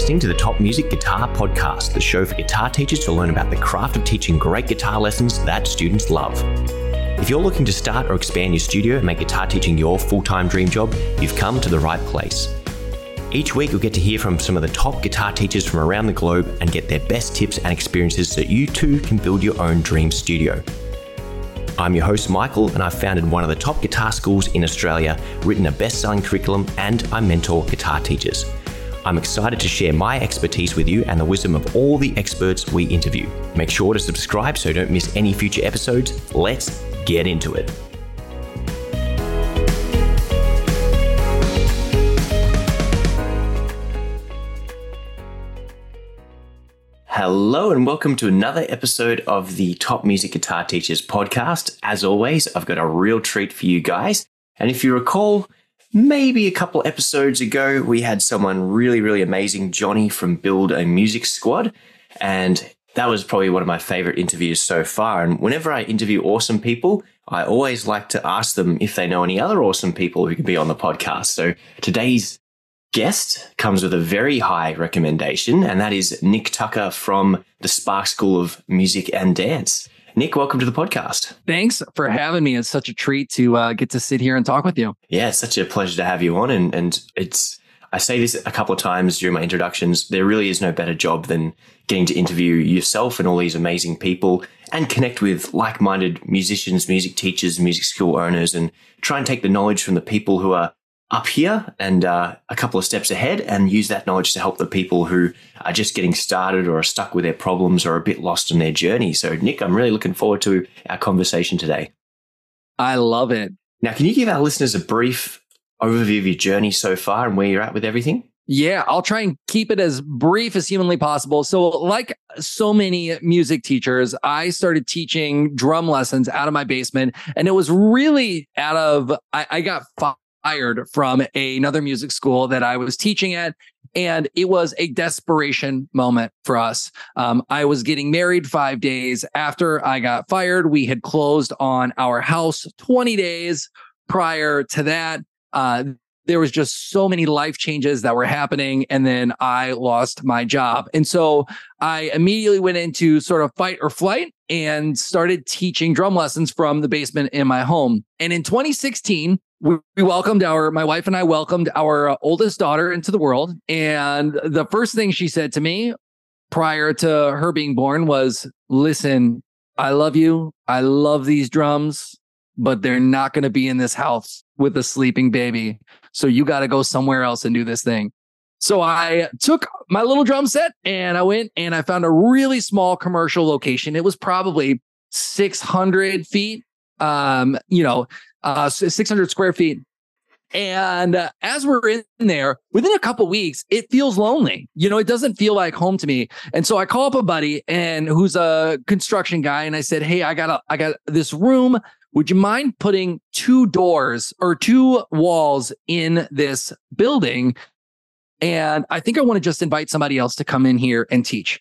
listening to the Top Music Guitar Podcast, the show for guitar teachers to learn about the craft of teaching great guitar lessons that students love. If you're looking to start or expand your studio and make guitar teaching your full time dream job, you've come to the right place. Each week, you'll get to hear from some of the top guitar teachers from around the globe and get their best tips and experiences so you too can build your own dream studio. I'm your host, Michael, and I've founded one of the top guitar schools in Australia, written a best selling curriculum, and I mentor guitar teachers. I'm excited to share my expertise with you and the wisdom of all the experts we interview. Make sure to subscribe so you don't miss any future episodes. Let's get into it. Hello, and welcome to another episode of the Top Music Guitar Teachers podcast. As always, I've got a real treat for you guys. And if you recall, maybe a couple episodes ago, we had someone really, really amazing, Johnny from Build a Music School. And that was probably one of my favorite interviews so far. And whenever I interview awesome people, I always like to ask them if they know any other awesome people who could be on the podcast. So today's guest comes with a very high recommendation, and that is Nick Tucker from the Spark School of Music and Dance. Nick, welcome to the podcast. Thanks for having me. It's such a treat to uh, get to sit here and talk with you. Yeah, it's such a pleasure to have you on. And, and it's, I say this a couple of times during my introductions, there really is no better job than getting to interview yourself and all these amazing people and connect with like minded musicians, music teachers, music school owners, and try and take the knowledge from the people who are up here and uh, a couple of steps ahead and use that knowledge to help the people who are just getting started or are stuck with their problems or a bit lost in their journey. So, Nick, I'm really looking forward to our conversation today. I love it. Now, can you give our listeners a brief overview of your journey so far and where you're at with everything? Yeah, I'll try and keep it as brief as humanly possible. So, like so many music teachers, I started teaching drum lessons out of my basement. And it was really out of, I, I got fired from another music school that I was teaching at. And it was a desperation moment for us. Um, I was getting married five days after I got fired. We had closed on our house 20 days prior to that. Uh, there was just so many life changes that were happening and then i lost my job and so i immediately went into sort of fight or flight and started teaching drum lessons from the basement in my home and in 2016 we, we welcomed our my wife and I welcomed our oldest daughter into the world. And the first thing she said to me prior to her being born was listen I love you. I love these drums but they're not going to be in this house with a sleeping baby. So you got to go somewhere else and do this thing. So I took my little drum set and I went and I found a really small commercial location. It was probably 600 feet um you know uh, 600 square feet. And uh, as we're in there, within a couple weeks, it feels lonely. You know, it doesn't feel like home to me. And so I call up a buddy and who's a construction guy, and I said, "Hey, I got a, I got this room. Would you mind putting two doors or two walls in this building?" And I think I want to just invite somebody else to come in here and teach.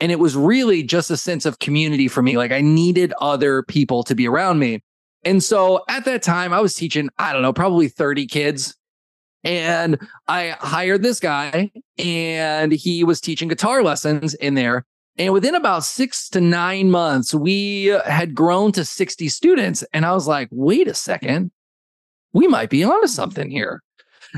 And it was really just a sense of community for me. Like I needed other people to be around me. And so at that time, I was teaching, I don't know, probably 30 kids. And I hired this guy, and he was teaching guitar lessons in there. And within about six to nine months, we had grown to 60 students. And I was like, wait a second, we might be onto something here.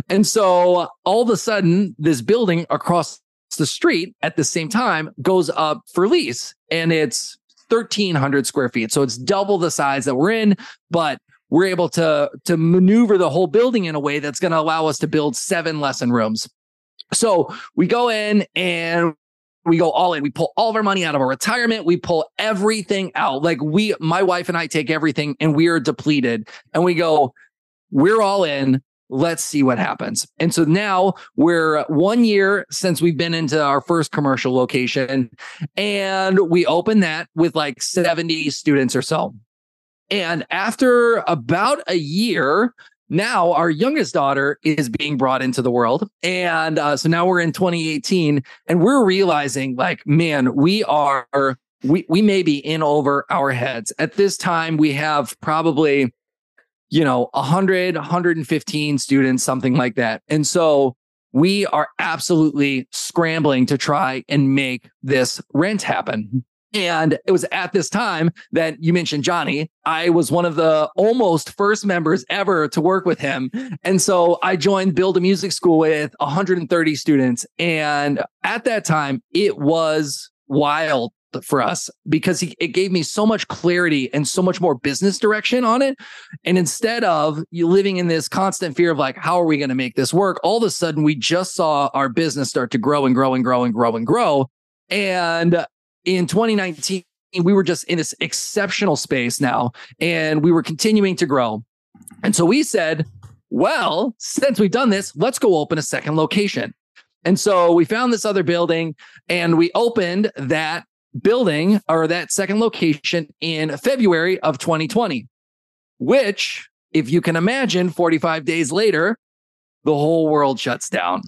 And so all of a sudden, this building across the street at the same time goes up for lease. And it's 1,300 square feet. So it's double the size that we're in, but we're able to, to maneuver the whole building in a way that's going to allow us to build seven lesson rooms. So we go in and we go all in. We pull all of our money out of our retirement. We pull everything out. Like we, my wife and I take everything and we are depleted and we go, we're all in let's see what happens. And so now we're one year since we've been into our first commercial location, and we open that with like 70 students or so. And after about a year, now our youngest daughter is being brought into the world. And uh, so now we're in 2018 and we're realizing like, man, we are, we, we may be in over our heads. At this time, we have probably you know 100 115 students something like that and so we are absolutely scrambling to try and make this rent happen. And it was at this time that you mentioned Johnny. I was one of the almost first members ever to work with him. And so I joined Build a Music School with 130 students. And at that time, it was wild for us because he, it gave me so much clarity and so much more business direction on it. And instead of you living in this constant fear of like, how are we going to make this work? All of a sudden, we just saw our business start to grow and grow and grow and grow and grow. And in 2019, we were just in this exceptional space now, and we were continuing to grow. And so we said, well, since we've done this, let's go open a second location. And so we found this other building and we opened that building or that second location in February of 2020, which, if you can imagine, 45 days later, the whole world shuts down.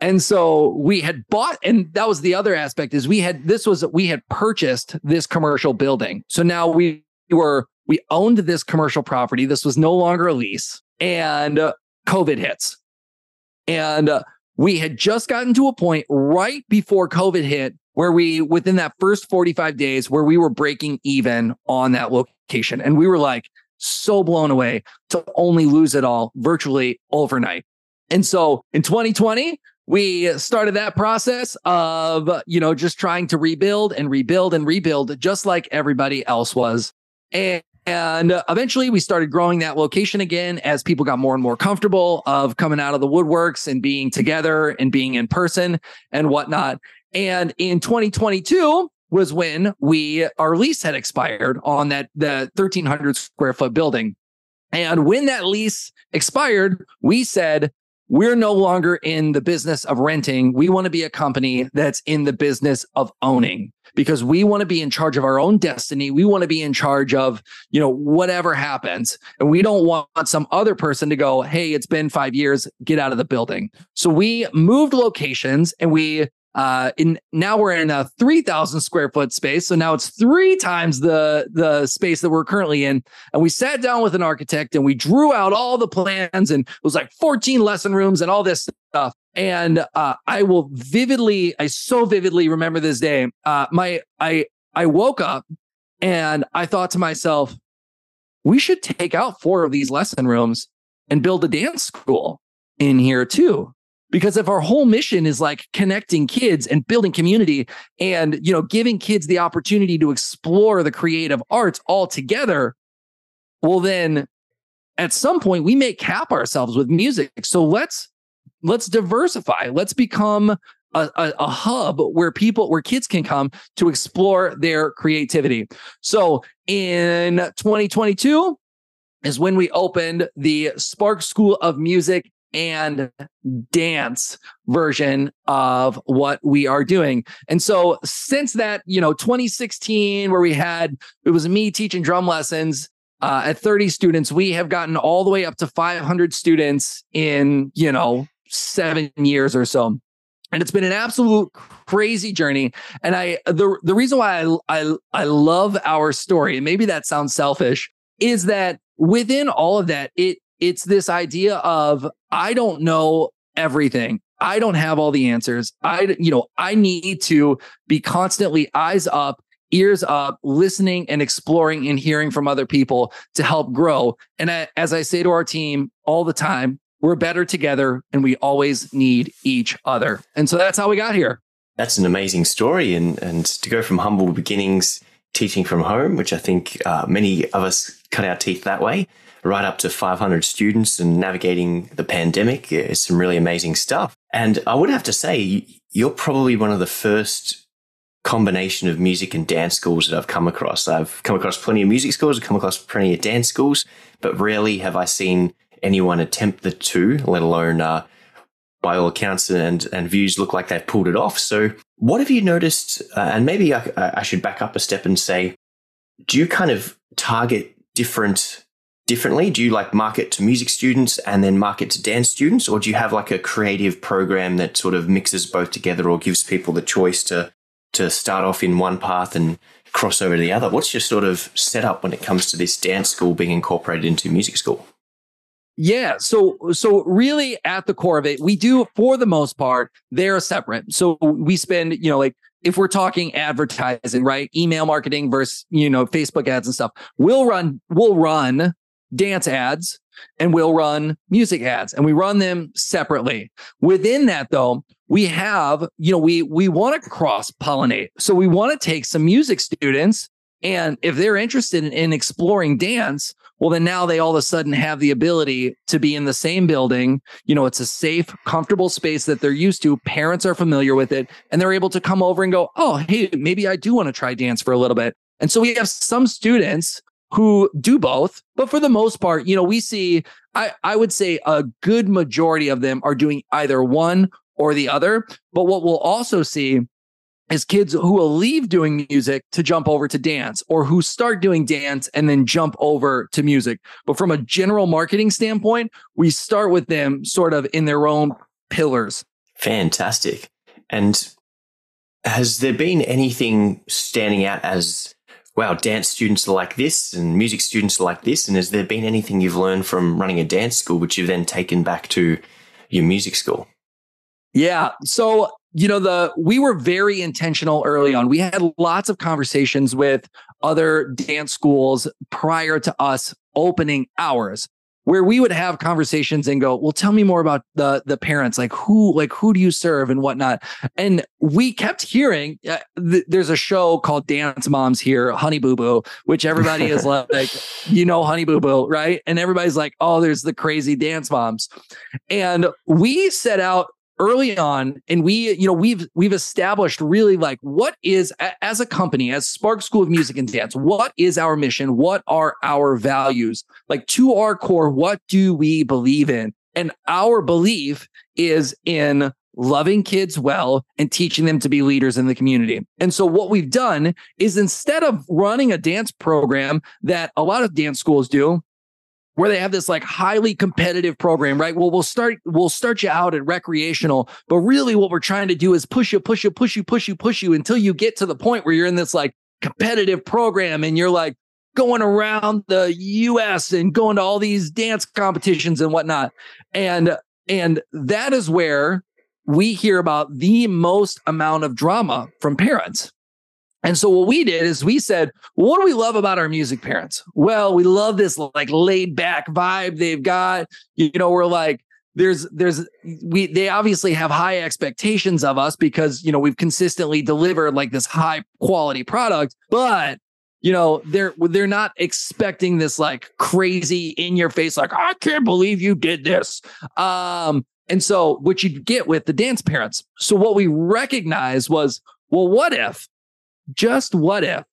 And so we had bought, and that was the other aspect is we had this was we had purchased this commercial building. So now we were we owned this commercial property. This was no longer a lease, and uh, COVID hits, and uh, we had just gotten to a point right before COVID hit where we within that first 45 days where we were breaking even on that location, and we were like so blown away to only lose it all virtually overnight. And so in 2020, we started that process of, you know, just trying to rebuild and rebuild and rebuild, just like everybody else was. And, and uh, eventually we started growing that location again as people got more and more comfortable of coming out of the woodworks and being together and being in person and whatnot. And in 2022 was when we, our lease had expired on that, the 1300 square foot building. And when that lease expired, we said, we're no longer in the business of renting. We want to be a company that's in the business of owning because we want to be in charge of our own destiny. We want to be in charge of, you know, whatever happens. And we don't want some other person to go, Hey, it's been five years, get out of the building. So we moved locations and we uh, in now we're in a 3000 square foot space. So now it's three times the, the space that we're currently in. And we sat down with an architect and we drew out all the plans and it was like 14 lesson rooms and all this stuff. And uh, I will vividly, I so vividly remember this day. Uh, my, I, I woke up and I thought to myself, we should take out four of these lesson rooms and build a dance school in here too because if our whole mission is like connecting kids and building community and you know giving kids the opportunity to explore the creative arts all together well then at some point we may cap ourselves with music so let's let's diversify let's become a, a, a, hub where people where kids can come to explore their creativity so in 2022 is when we opened the spark school of music and dance version of what we are doing. And so since that, you know, 2016 where we had it was me teaching drum lessons uh, at 30 students, we have gotten all the way up to 500 students in, you know, 7 years or so. And it's been an absolute crazy journey. And I the the reason why I I, I love our story, and maybe that sounds selfish, is that within all of that, it it's this idea of I don't know everything. I don't have all the answers. I, you know, I need to be constantly eyes up, ears up, listening and exploring and hearing from other people to help grow. And I, as I say to our team all the time, we're better together and we always need each other. And so that's how we got here. That's an amazing story. And, and to go from humble beginnings, teaching from home, which I think uh, many of us cut our teeth that way, right up to 500 students and navigating the pandemic. is some really amazing stuff. And I would have to say, you're probably one of the first combination of music and dance schools that I've come across. I've come across plenty of music schools, I've come across plenty of dance schools, but rarely have I seen anyone attempt the two, let alone uh, by all accounts and, and views look like they've pulled it off. So what have you noticed? Uh, and maybe I, I should back up a step and say, do you kind of target different differently? Do you like market to music students and then market to dance students? Or do you have like a creative program that sort of mixes both together or gives people the choice to, to start off in one path and cross over to the other? What's your sort of setup when it comes to this dance school being incorporated into music school? Yeah. So, so really at the core of it, we do for the most part, they're separate. So we spend, you know, like if we're talking advertising, right? Email marketing versus, you know, Facebook ads and stuff. We'll run, we'll run dance ads and we'll run music ads and we run them separately. Within that though, we have, you know, we we want to cross pollinate. So we want to take some music students and if they're interested in, in, exploring dance, well, then now they all of a sudden have the ability to be in the same building. You know, it's a safe, comfortable space that they're used to. Parents are familiar with it and they're able to come over and go, Oh, hey, maybe I do want to try dance for a little bit. And so we have some students who do both. But for the most part, you know, we see, I, I would say a good majority of them are doing either one or the other. But what we'll also see is kids who will leave doing music to jump over to dance or who start doing dance and then jump over to music. But from a general marketing standpoint, we start with them sort of in their own pillars. Fantastic. And has there been anything standing out as wow, dance students are like this and music students are like this? And has there been anything you've learned from running a dance school which you've then taken back to your music school? Yeah. So, you know, the we were very intentional early on. We had lots of conversations with other dance schools prior to us opening ours where we would have conversations and go, well, tell me more about the the parents, like who, like who do you serve and whatnot. And we kept hearing uh, th- there's a show called Dance Moms here, Honey Boo Boo, which everybody is like, you know, Honey Boo Boo, right? And everybody's like, oh, there's the crazy dance moms, and we set out early on and we you know we've we've established really like what is as a company as spark school of music and dance what is our mission? What are our values? Like to our core what do we believe in? And our belief is in loving kids well and teaching them to be leaders in the community. And so what we've done is instead of running a dance program that a lot of dance schools do, where they have this like highly competitive program, right? Well, we'll start we'll start you out at recreational, but really what we're trying to do is push you, push you, push you, push you, push you until you get to the point where you're in this like competitive program and you're like going around the US and going to all these dance competitions and whatnot. And and that is where we hear about the most amount of drama from parents and so what we did is we said, what do we love about our music parents? Well, we love this like laid back vibe they've got. You know, we're like, there's there's we they obviously have high expectations of us because you know we've consistently delivered like this high quality product, but you know they're they're not expecting this like crazy in your face like I can't believe you did this. Um and so what you get with the dance parents. So what we recognized was well what if just what if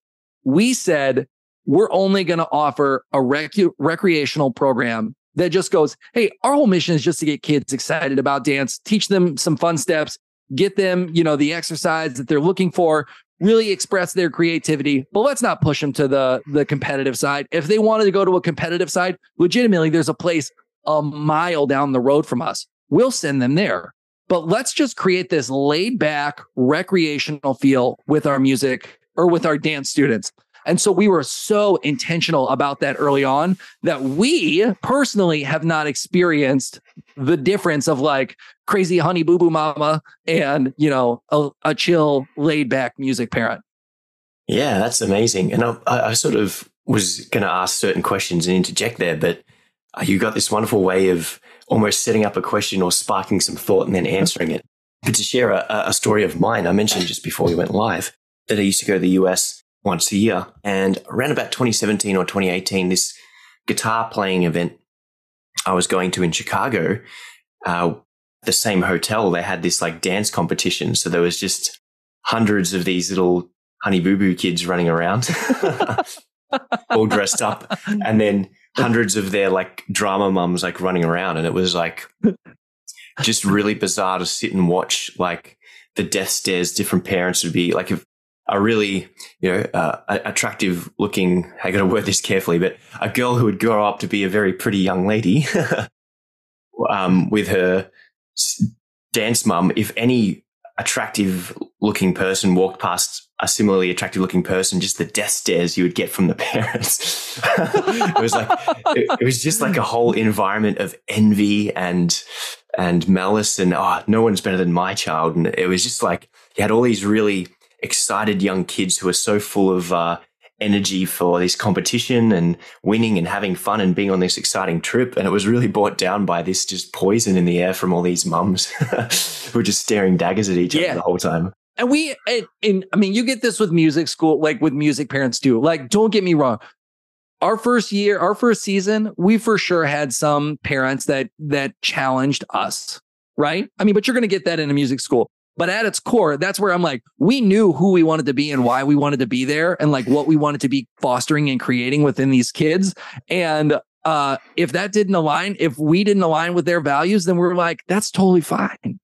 we said we're only going to offer a rec- recreational program that just goes, hey, our whole mission is just to get kids excited about dance, teach them some fun steps, get them, you know, the exercise that they're looking for, really express their creativity, but let's not push them to the the competitive side. If they wanted to go to a competitive side, legitimately there's a place a mile down the road from us. We'll send them there. But let's just create this laid back recreational feel with our music or with our dance students. And so we were so intentional about that early on that we personally have not experienced the difference of like crazy honey boo boo mama and, you know, a, a chill, laid back music parent. Yeah, that's amazing. And I, I sort of was going to ask certain questions and interject there, but uh, you got this wonderful way of almost setting up a question or sparking some thought and then answering it. But to share a, a story of mine, I mentioned just before we went live that I used to go to the US once a year. And around about 2017 or 2018, this guitar playing event I was going to in Chicago, uh, the same hotel, they had this like dance competition. So there was just hundreds of these little honey boo boo kids running around, all dressed up. And then hundreds of their like drama mums like running around. And it was like just really bizarre to sit and watch like the death stares different parents would be like if a really you know uh, attractive looking i gotta word this carefully but a girl who would grow up to be a very pretty young lady um, with her dance mum if any attractive looking person walked past a similarly attractive looking person, just the death stares you would get from the parents. it was like it, it, was just like a whole environment of envy and and malice and oh, no one's better than my child. And it was just like you had all these really excited young kids who were so full of uh, energy for this competition and winning and having fun and being on this exciting trip. And it was really brought down by this just poison in the air from all these mums who were just staring daggers at each yeah. other the whole time. And we, and, and I mean, you get this with music school, like with music parents do Like, don't get me wrong. Our first year, our first season, we for sure had some parents that that challenged us, right? I mean, but you're going to get that in a music school. But at its core, that's where I'm like, we knew who we wanted to be and why we wanted to be there and like what we wanted to be fostering and creating within these kids. And uh, if that didn't align, if we didn't align with their values, then we're like, that's totally fine.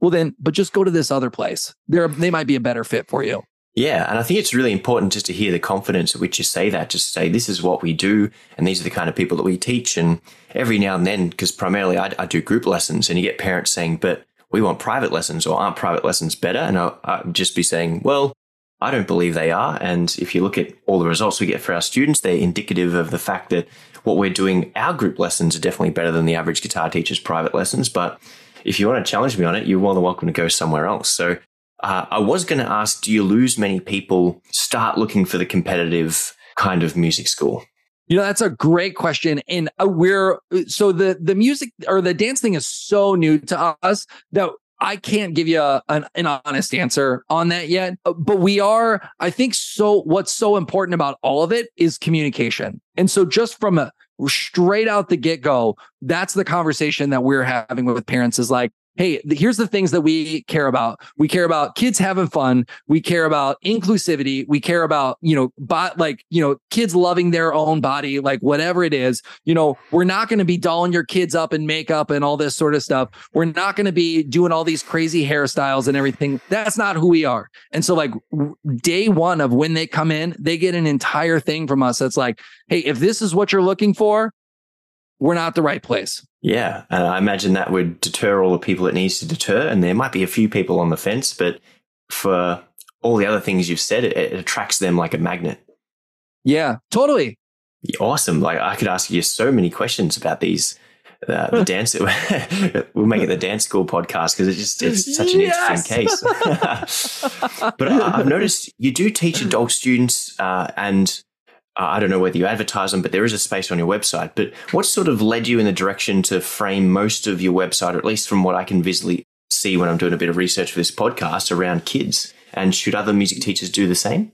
Well, then, but just go to this other place. They're, they might be a better fit for you. Yeah. And I think it's really important just to hear the confidence at which you say that, just say, this is what we do. And these are the kind of people that we teach. And every now and then, because primarily I, I do group lessons and you get parents saying, but we want private lessons or aren't private lessons better? And I'll, I'll just be saying, well, I don't believe they are. And if you look at all the results we get for our students, they're indicative of the fact that what we're doing, our group lessons are definitely better than the average guitar teacher's private lessons. But if you want to challenge me on it, you're more than welcome to go somewhere else. So uh, I was going to ask, do you lose many people start looking for the competitive kind of music school? You know, that's a great question. And uh, we're so the the music or the dance thing is so new to us that I can't give you a, an, an, honest answer on that yet. Uh, but we are, I think, so what's so important about all of it is communication. And so just from a straight out the get go, that's the conversation that we're having with parents is like, hey, here's the things that we care about. We care about kids having fun. We care about inclusivity. We care about, you know, like, you know, kids loving their own body, like whatever it is. You know, we're not going to be dolling your kids up in makeup and all this sort of stuff. We're not going to be doing all these crazy hairstyles and everything. That's not who we are. And so, like, day one of when they come in, they get an entire thing from us that's like, hey, if this is what you're looking for, we're not the right place. Yeah. And I imagine that would deter all the people it needs to deter. And there might be a few people on the fence, but for all the other things you've said, it, it attracts them like a magnet. Yeah, totally. Awesome. Like I could ask you so many questions about these. Uh, the dance we'll make it the dance school podcast because it's just it's such an yes! interesting case but I, have noticed you do teach adult students uh, and I don't know whether you advertise them, but there is a space on your website. But what sort of led you in the direction to frame most of your website, or at least from what I can visually see when I'm doing a bit of research for this podcast around kids? And should other music teachers do the same?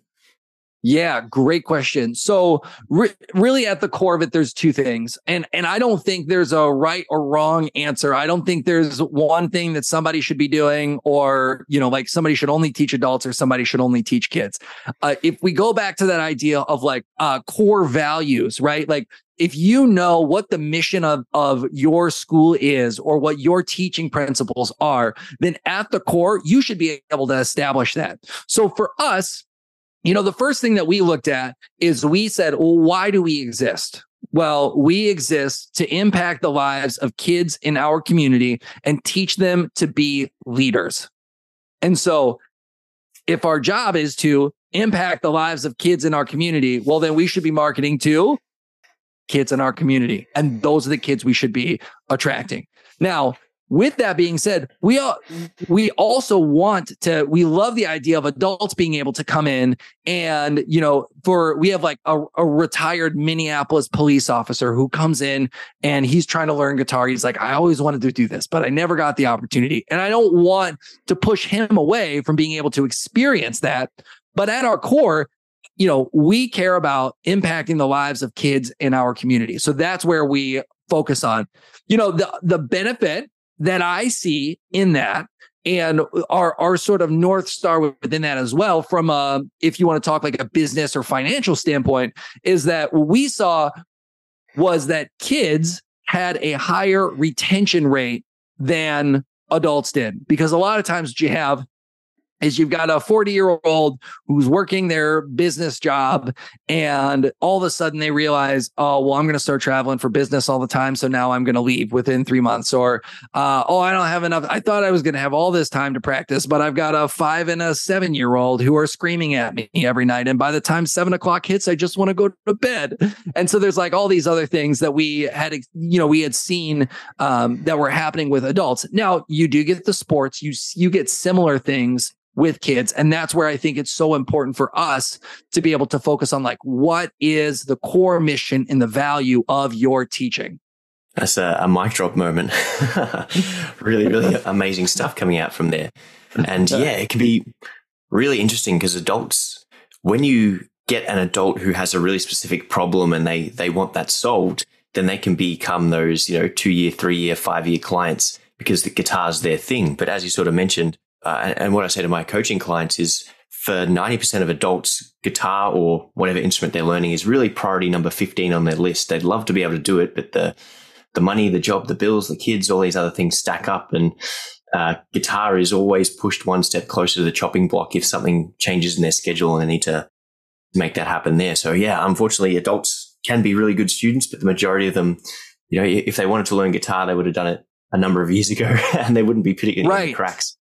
Yeah, great question. So re- really at the core of it there's two things. And and I don't think there's a right or wrong answer. I don't think there's one thing that somebody should be doing or, you know, like somebody should only teach adults or somebody should only teach kids. Uh, if we go back to that idea of like uh, core values, right? Like if you know what the mission of, of your school is or what your teaching principles are, then at the core, you should be able to establish that. So for us, you know, the first thing that we looked at is we said, well, why do we exist? Well, we exist to impact the lives of kids in our community and teach them to be leaders. And so, if our job is to impact the lives of kids in our community, well, then we should be marketing to kids in our community. And those are the kids we should be attracting. Now, with that being said, we all, we also want to we love the idea of adults being able to come in and you know for we have like a, a, retired Minneapolis police officer who comes in and he's trying to learn guitar. He's like, I always wanted to do this, but I never got the opportunity, and I don't want to push him away from being able to experience that. But at our core, you know, we care about impacting the lives of kids in our community. So that's where we focus on. You know, the the benefit that I see in that and our our sort of north star within that as well from a if you want to talk like a business or financial standpoint is that what we saw was that kids had a higher retention rate than adults did because a lot of times you have is you've got a 40 year old who's working their business job and all of a sudden they realize oh well i'm going to start traveling for business all the time so now i'm going to leave within three months or uh, oh i don't have enough i thought i was going to have all this time to practice but i've got a five and a seven year old who are screaming at me every night and by the time seven o'clock hits i just want to go to bed. And so there's like all these other things that we had you know we had seen um, that were happening with adults. Now you do get the sports you you get similar things with kids. And that's where I think it's so important for us to be able to focus on like, what is the core mission and the value of your teaching? That's a, a mic drop moment. really, really amazing stuff coming out from there. And yeah, it can be really interesting because adults, when you get an adult who has a really specific problem and they they want that solved, then they can become those, you know, two year, three year, five year clients because the guitar's their thing. But as you sort of mentioned, uh, and what I say to my coaching clients is for 90% of adults, guitar or whatever instrument they're learning is really priority number 15 on their list. They'd love to be able to do it, but the, the money, the job, the bills, the kids, all these other things stack up. And uh, guitar is always pushed one step closer to the chopping block if something changes in their schedule and they need to make that happen there. So yeah, unfortunately, adults can be really good students, but the majority of them, you know, if they wanted to learn guitar, they would have done it a number of years ago and they wouldn't be picking right. cracks.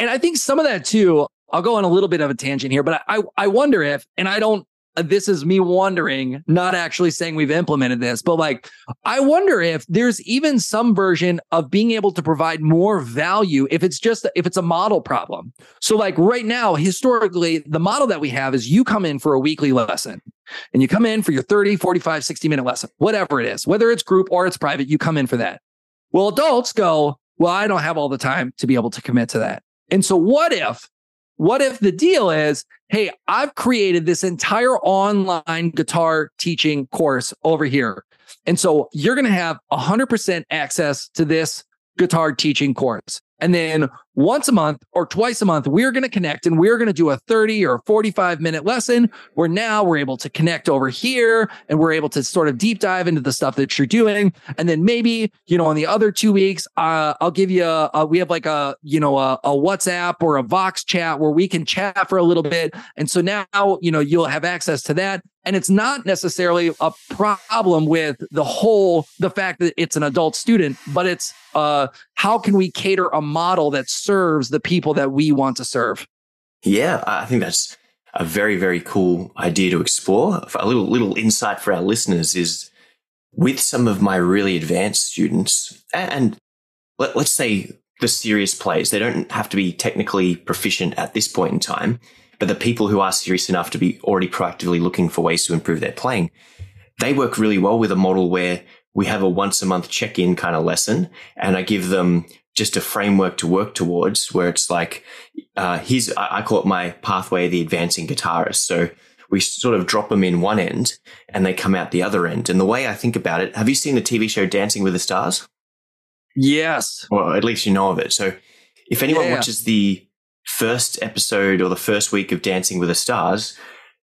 And I think some of that too, I'll go on a little bit of a tangent here, but I, I wonder if, and I don't, this is me wondering, not actually saying we've implemented this, but like, I wonder if there's even some version of being able to provide more value if it's just, if it's a model problem. So, like, right now, historically, the model that we have is you come in for a weekly lesson and you come in for your 30, 45, 60 minute lesson, whatever it is, whether it's group or it's private, you come in for that. Well, adults go, well, I don't have all the time to be able to commit to that. And so what if, what if the deal is, hey, I've created this entire online guitar teaching course over here. And so you're going to have 100% access to this guitar teaching course. And then once a month or twice a month, we're going to connect and we're going to do a 30 or 45 minute lesson where now we're able to connect over here and we're able to sort of deep dive into the stuff that you're doing. And then maybe, you know, on the other two weeks, uh, I'll give you a, a, we have like a, you know, a, a WhatsApp or a Vox chat where we can chat for a little bit. And so now, you know, you'll have access to that. And it's not necessarily a problem with the whole, the fact that it's an adult student, but it's uh, how can we cater a model that serves the people that we want to serve? Yeah, I think that's a very, very cool idea to explore. A little, little insight for our listeners is with some of my really advanced students, and let, let's say the serious players, they don't have to be technically proficient at this point in time but the people who are serious enough to be already proactively looking for ways to improve their playing, they work really well with a model where we have a once a month check in kind of lesson and I give them just a framework to work towards where it's like, uh, here's, I call it my pathway the advancing guitarist. So we sort of drop them in one end and they come out the other end. And the way I think about it, have you seen the TV show Dancing with the Stars? Yes. Well, at least you know of it. So if anyone yeah. watches the first episode or the first week of Dancing with the Stars,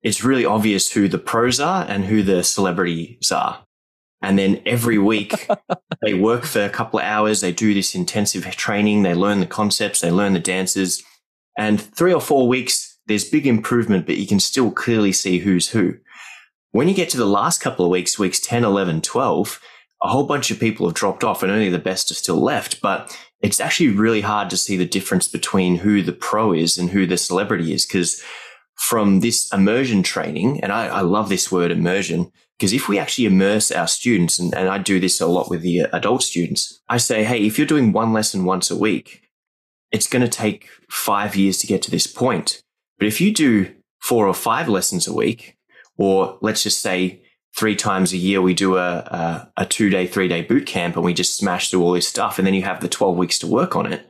it's really obvious who the pros are and who the celebrities are. And then every week they work for a couple of hours. They do this intensive training. They learn the concepts. They learn the dances. And three or four weeks, there's big improvement, but you can still clearly see who's who. When you get to the last couple of weeks, weeks 10, 11, 12, a whole bunch of people have dropped off and only the best are still left. But it's actually really hard to see the difference between who the pro is and who the celebrity is. Because from this immersion training, and I, I love this word immersion, because if we actually immerse our students, and, and I do this a lot with the uh, adult students, I say, hey, if you're doing one lesson once a week, it's going to take five years to get to this point. But if you do four or five lessons a week, or let's just say three times a year we do a, a, a two day, three day boot camp and we just smash through all this stuff. And then you have the 12 weeks to work on it.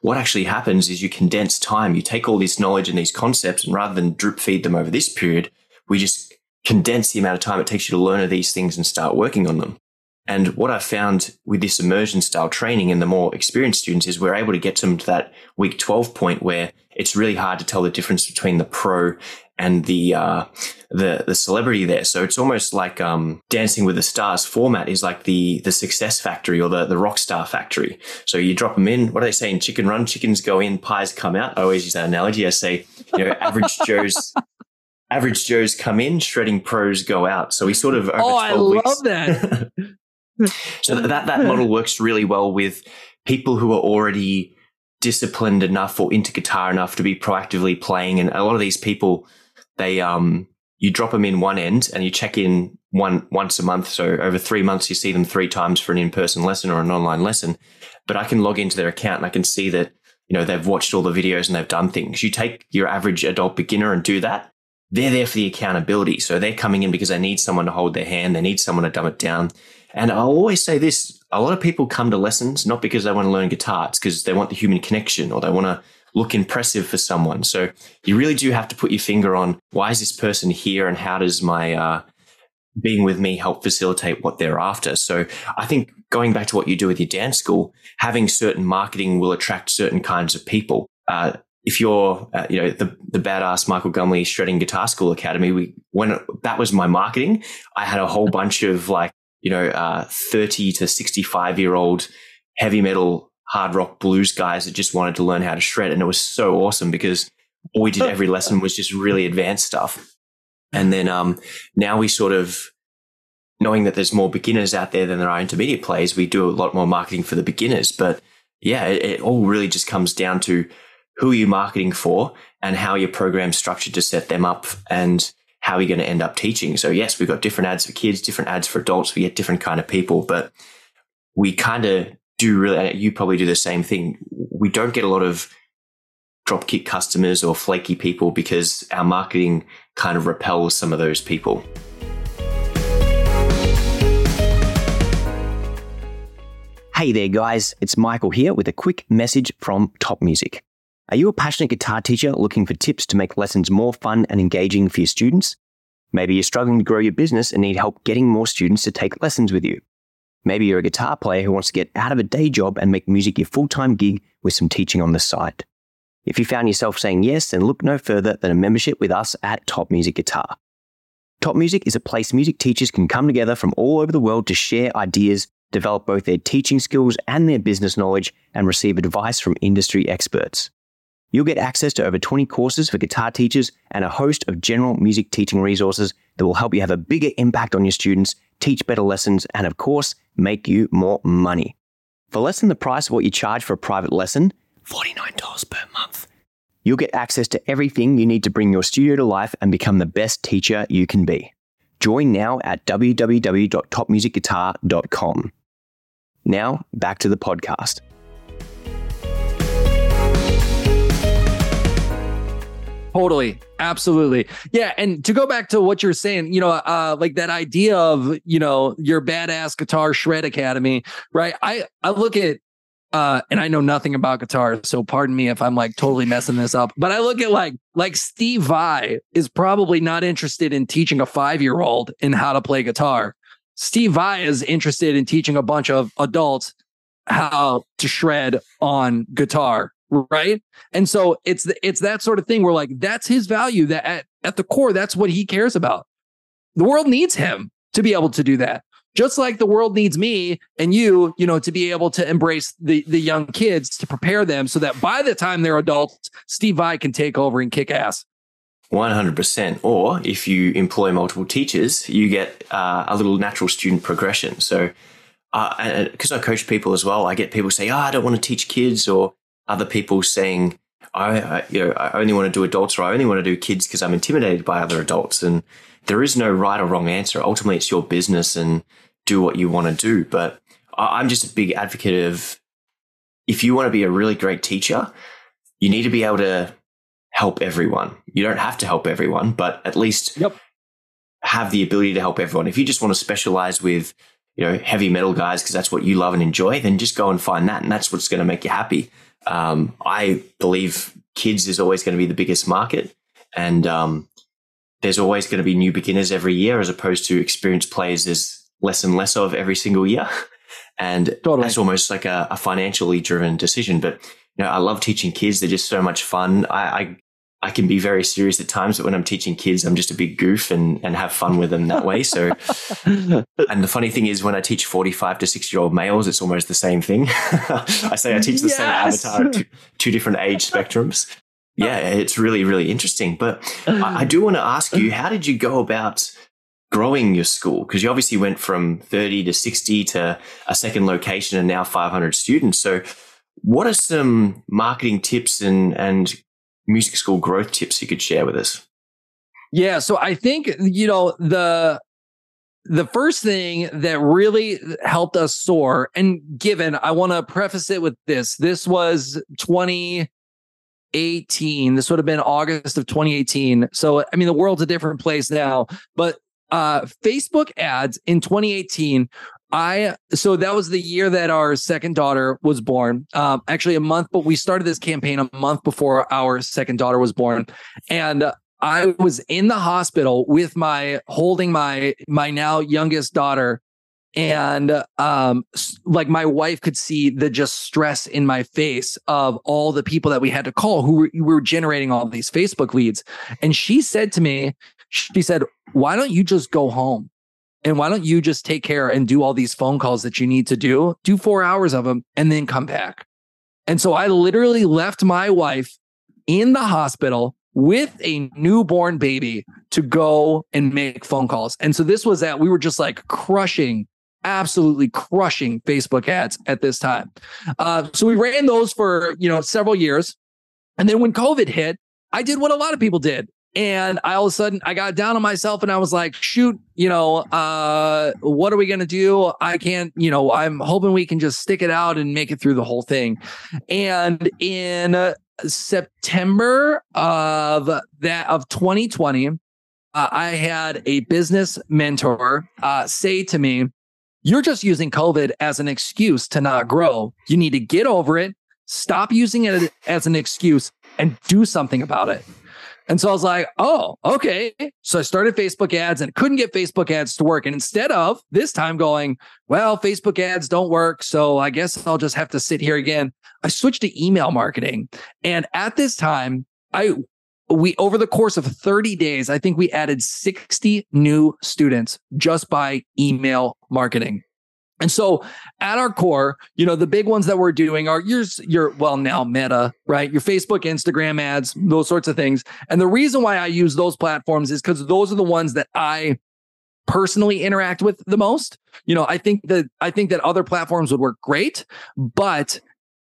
What actually happens is you condense time. You take all this knowledge and these concepts and rather than drip feed them over this period, we just condense the amount of time it takes you to learn these things and start working on them. And what I found with this immersion style training and the more experienced students is we're able to get them to that week 12 point where it's really hard to tell the difference between the pro and the uh, the the celebrity there. So it's almost like um, Dancing with the Stars format is like the the success factory or the the rock star factory. So you drop them in. What are they saying? Chicken run, chickens go in, pies come out. I always use that analogy. I say, you know, average Joe's. Average Joes come in, shredding pros go out. So we sort of oh, I love weeks, that. so that that model works really well with people who are already disciplined enough or into guitar enough to be proactively playing. And a lot of these people, they um you drop them in one end and you check in one once a month. So over three months, you see them three times for an in-person lesson or an online lesson. But I can log into their account and I can see that you know they've watched all the videos and they've done things. You take your average adult beginner and do that. They're there for the accountability. So they're coming in because they need someone to hold their hand. They need someone to dumb it down. And I'll always say this: a lot of people come to lessons not because they want to learn guitar; it's because they want the human connection or they want to look impressive for someone. So you really do have to put your finger on why is this person here and how does my uh, being with me help facilitate what they're after. So I think going back to what you do with your dance school, having certain marketing will attract certain kinds of people. Uh, if you're, uh, you know, the the badass Michael Gumley Shredding Guitar School Academy, we when that was my marketing, I had a whole bunch of like, you know, uh, thirty to sixty five year old heavy metal hard rock blues guys that just wanted to learn how to shred. And it was so awesome because all we did every lesson was just really advanced stuff. And then um, now we sort of, knowing that there's more beginners out there than there are intermediate players, we do a lot more marketing for the beginners. But yeah, it, it all really just comes down to who are you marketing for and how your program's structured to set them up and how are you're going to end up teaching. So yes, we've got different ads for kids, different ads for adults. We get different kind of people, but we kind of do really, uh, you probably do the same thing. We don't get a lot of dropkick customers or flaky people because our marketing kind of repels some of those people. Hey there, guys. It's Michael here with a quick message from Top Music. Are you a passionate guitar teacher looking for tips to make lessons more fun and engaging for your students? Maybe you're struggling to grow your business and need help getting more students to take lessons with you. Maybe you're a guitar player who wants to get out of a day job and make music your full time gig with some teaching on the side. If you found yourself saying yes, then look no further than a membership with us at Top Music Guitar. Top Music is a place music teachers can come together from all over the world to share ideas, develop both their teaching skills and their business knowledge, and receive advice from industry experts. You'll get access to over 20 courses for guitar teachers and a host of general music teaching resources that will help you have a bigger impact on your students, teach better lessons, and of course, make you more money. For less than the price of what you charge for a private lesson, $49 per month, you'll get access to everything you need to bring your studio to life and become the best teacher you can be. Join now at www.topmusicguitar.com. Now, back to the podcast. Totally. Absolutely. Yeah. And to go back to what you're saying, you know, uh, like that idea of, you know, your badass guitar shred academy, right? I, I look at, uh, and I know nothing about guitar, so pardon me if I'm like totally messing this up. But I look at like like Steve Vai is probably not interested in teaching a five year old in how to play guitar. Steve Vai is interested in teaching a bunch of adults how to shred on guitar right? And so it's the, it's that sort of thing where like that's his value that at, at the core that's what he cares about. The world needs him to be able to do that. Just like the world needs me and you you know to be able to embrace the the young kids to prepare them so that by the time they're adults steve vai can take over and kick ass. 100% or if you employ multiple teachers you get uh, a little natural student progression. So because uh, I coach people as well, I get people say, "Oh, I don't want to teach kids," or other people saying, I, I, you know, I only want to do adults or I only want to do kids because I'm intimidated by other adults. And there is no right or wrong answer. Ultimately, it's your business and do what you want to do. But I'm just a big advocate of if you want to be a really great teacher, you need to be able to help everyone. You don't have to help everyone, but at least yep. have the ability to help everyone. If you just want to specialize with, you know, heavy metal guys because that's what you love and enjoy, then just go and find that, and that's what's going to make you happy. Um, I believe kids is always going to be the biggest market, and um, there's always going to be new beginners every year, as opposed to experienced players. There's less and less of every single year. And Totally. that's almost like a, a financially driven decision. But you know, I love teaching kids. They're just so much fun. I, I I can be very serious at times, but when I'm teaching kids, I'm just a big goof and, and have fun with them that way. So, and the funny thing is, when I teach 45 to 60 year old males, it's almost the same thing. I say I teach the same Yes. avatar, two, two different age spectrums. Yeah, it's really, really interesting. But I, I do want to ask you, how did you go about growing your school? Because you obviously went from 30 to 60 to a second location and now 500 students. So, what are some marketing tips and, and music school growth tips you could share with us? Yeah, so I think you know the the first thing that really helped us soar and given I want to preface it with this. This was 2018. This would have been August of 2018. So I mean the world's a different place now, but uh Facebook ads in 2018 I so that was the year that our second daughter was born. Um, actually, a month, but we started this campaign a month before our second daughter was born, and I was in the hospital with my holding my my now youngest daughter, and um, like my wife could see the just stress in my face of all the people that we had to call who were, who were generating all these Facebook leads, and she said to me, she said, "Why don't you just go home?" And why don't you just take care and do all these phone calls that you need to do? Do four hours of them and then come back. And so I literally left my wife in the hospital with a newborn baby to go and make phone calls. And so this was that we were just like crushing, absolutely crushing Facebook ads at this time. Uh, so we ran those for, you know, several years. And then when COVID hit, I did what a lot of people did. And I all of a sudden I got down on myself and I was like, shoot, you know, uh, what are we gonna do? I can't, you know, I'm hoping we can just stick it out and make it through the whole thing. And in uh, September of that of 2020, uh, I had a business mentor uh, say to me, "You're just using COVID as an excuse to not grow. You need to get over it. Stop using it as an excuse and do something about it." And so I was like, oh, okay. So I started Facebook ads and couldn't get Facebook ads to work. And instead of this time going, well, Facebook ads don't work. So I guess I'll just have to sit here again. I switched to email marketing. And at this time, I we over the course of 30 days, I think we added 60 new students just by email marketing. And so at our core, you know, the big ones that we're doing are your, your, well, now Meta, right? Your Facebook, Instagram ads, those sorts of things. And the reason why I use those platforms is because those are the ones that I personally interact with the most. You know, I think that, I think that other platforms would work great, but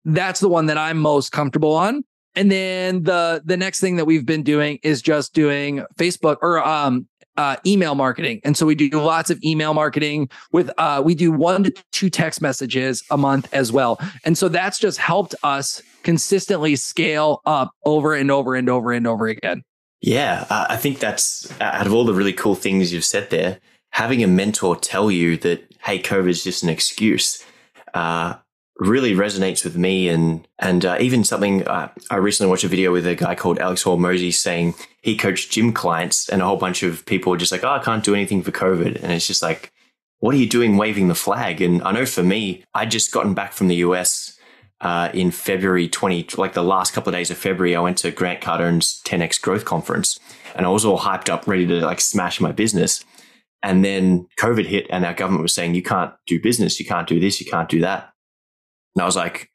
that's the one that I'm most comfortable on. And then the, the next thing that we've been doing is just doing Facebook or, um, uh, email marketing. And so we do lots of email marketing with, uh, we do one to two text messages a month as well. And so that's just helped us consistently scale up over and over and over and over again. Yeah, uh, I think that's out of all the really cool things you've said there, having a mentor tell you that, hey, COVID is just an excuse. Uh, really resonates with me and and uh, even something uh, I recently watched a video with a guy called Alex Hormozi saying he coached gym clients and a whole bunch of people were just like oh I can't do anything for COVID. And it's just like what are you doing waving the flag? And I know for me I'd just gotten back from the US uh, in February 20 like the last couple of days of February I went to Grant Cardone's 10x growth conference and I was all hyped up ready to like smash my business. And then COVID hit and our government was saying you can't do business. You can't do this. You can't do that and I was like,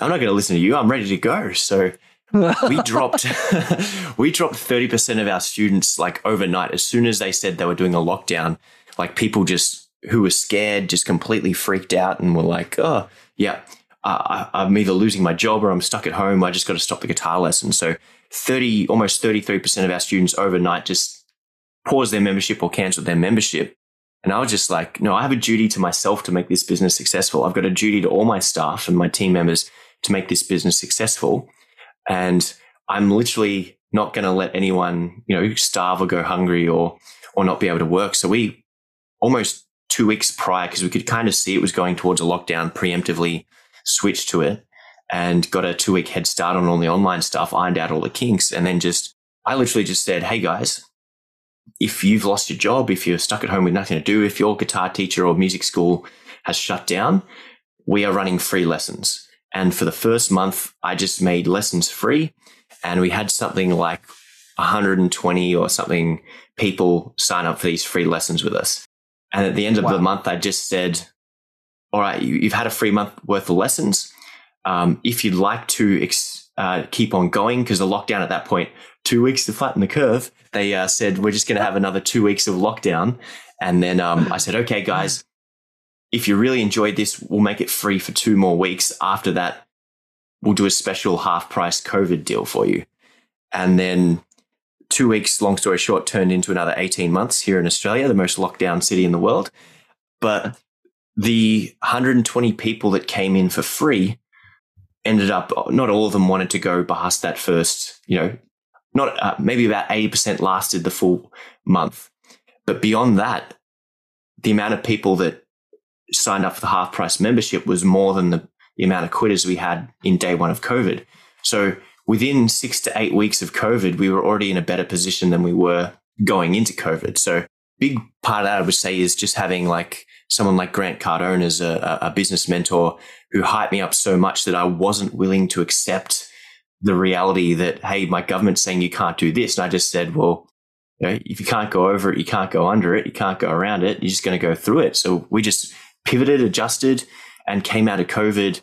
I'm not going to listen to you. I'm ready to go. So we dropped, we dropped 30% of our students like overnight. As soon as they said they were doing a lockdown, like people just who were scared, just completely freaked out and were like, oh, yeah, uh, I, I'm either losing my job or I'm stuck at home. I just got to stop the guitar lesson. So 30, almost 33% of our students overnight just paused their membership or canceled their membership. And I was just like, no, I have a duty to myself to make this business successful. I've got a duty to all my staff and my team members to make this business successful. And I'm literally not going to let anyone, you know, starve or go hungry or, or not be able to work. So we almost two weeks prior, because we could kind of see it was going towards a lockdown, preemptively switched to it and got a two week head start on all the online stuff, ironed out all the kinks. And then just, I literally just said, Hey guys, if you've lost your job, if you're stuck at home with nothing to do, if your guitar teacher or music school has shut down, we are running free lessons. And for the first month, I just made lessons free. And we had something like 120 or something people sign up for these free lessons with us. And at the end of wow. the month, I just said, all right, you, have had a free month worth of lessons. Um, if you'd like to ex- uh, keep on going, because the lockdown at that point, two weeks to flatten the curve, they uh, said, we're just going to have another two weeks of lockdown. And then um, I said, okay, guys, if you really enjoyed this, we'll make it free for two more weeks. After that, we'll do a special half price COVID deal for you. And then two weeks, long story short, turned into another 18 months here in Australia, the most lockdown city in the world. But the 120 people that came in for free ended up, not all of them wanted to go past that first, you know, not uh, maybe about 80% lasted the full month. But beyond that, the amount of people that signed up for the half price membership was more than the, the amount of quitters we had in day one of COVID. So within six to eight weeks of COVID, we were already in a better position than we were going into COVID. So big part of that I would say is just having like someone like Grant Cardone as a, a business mentor who hyped me up so much that I wasn't willing to accept the reality that, hey, my government's saying you can't do this. And I just said, well, you know, if you can't go over it, you can't go under it, you can't go around it, you're just going to go through it. So we just pivoted, adjusted, and came out of COVID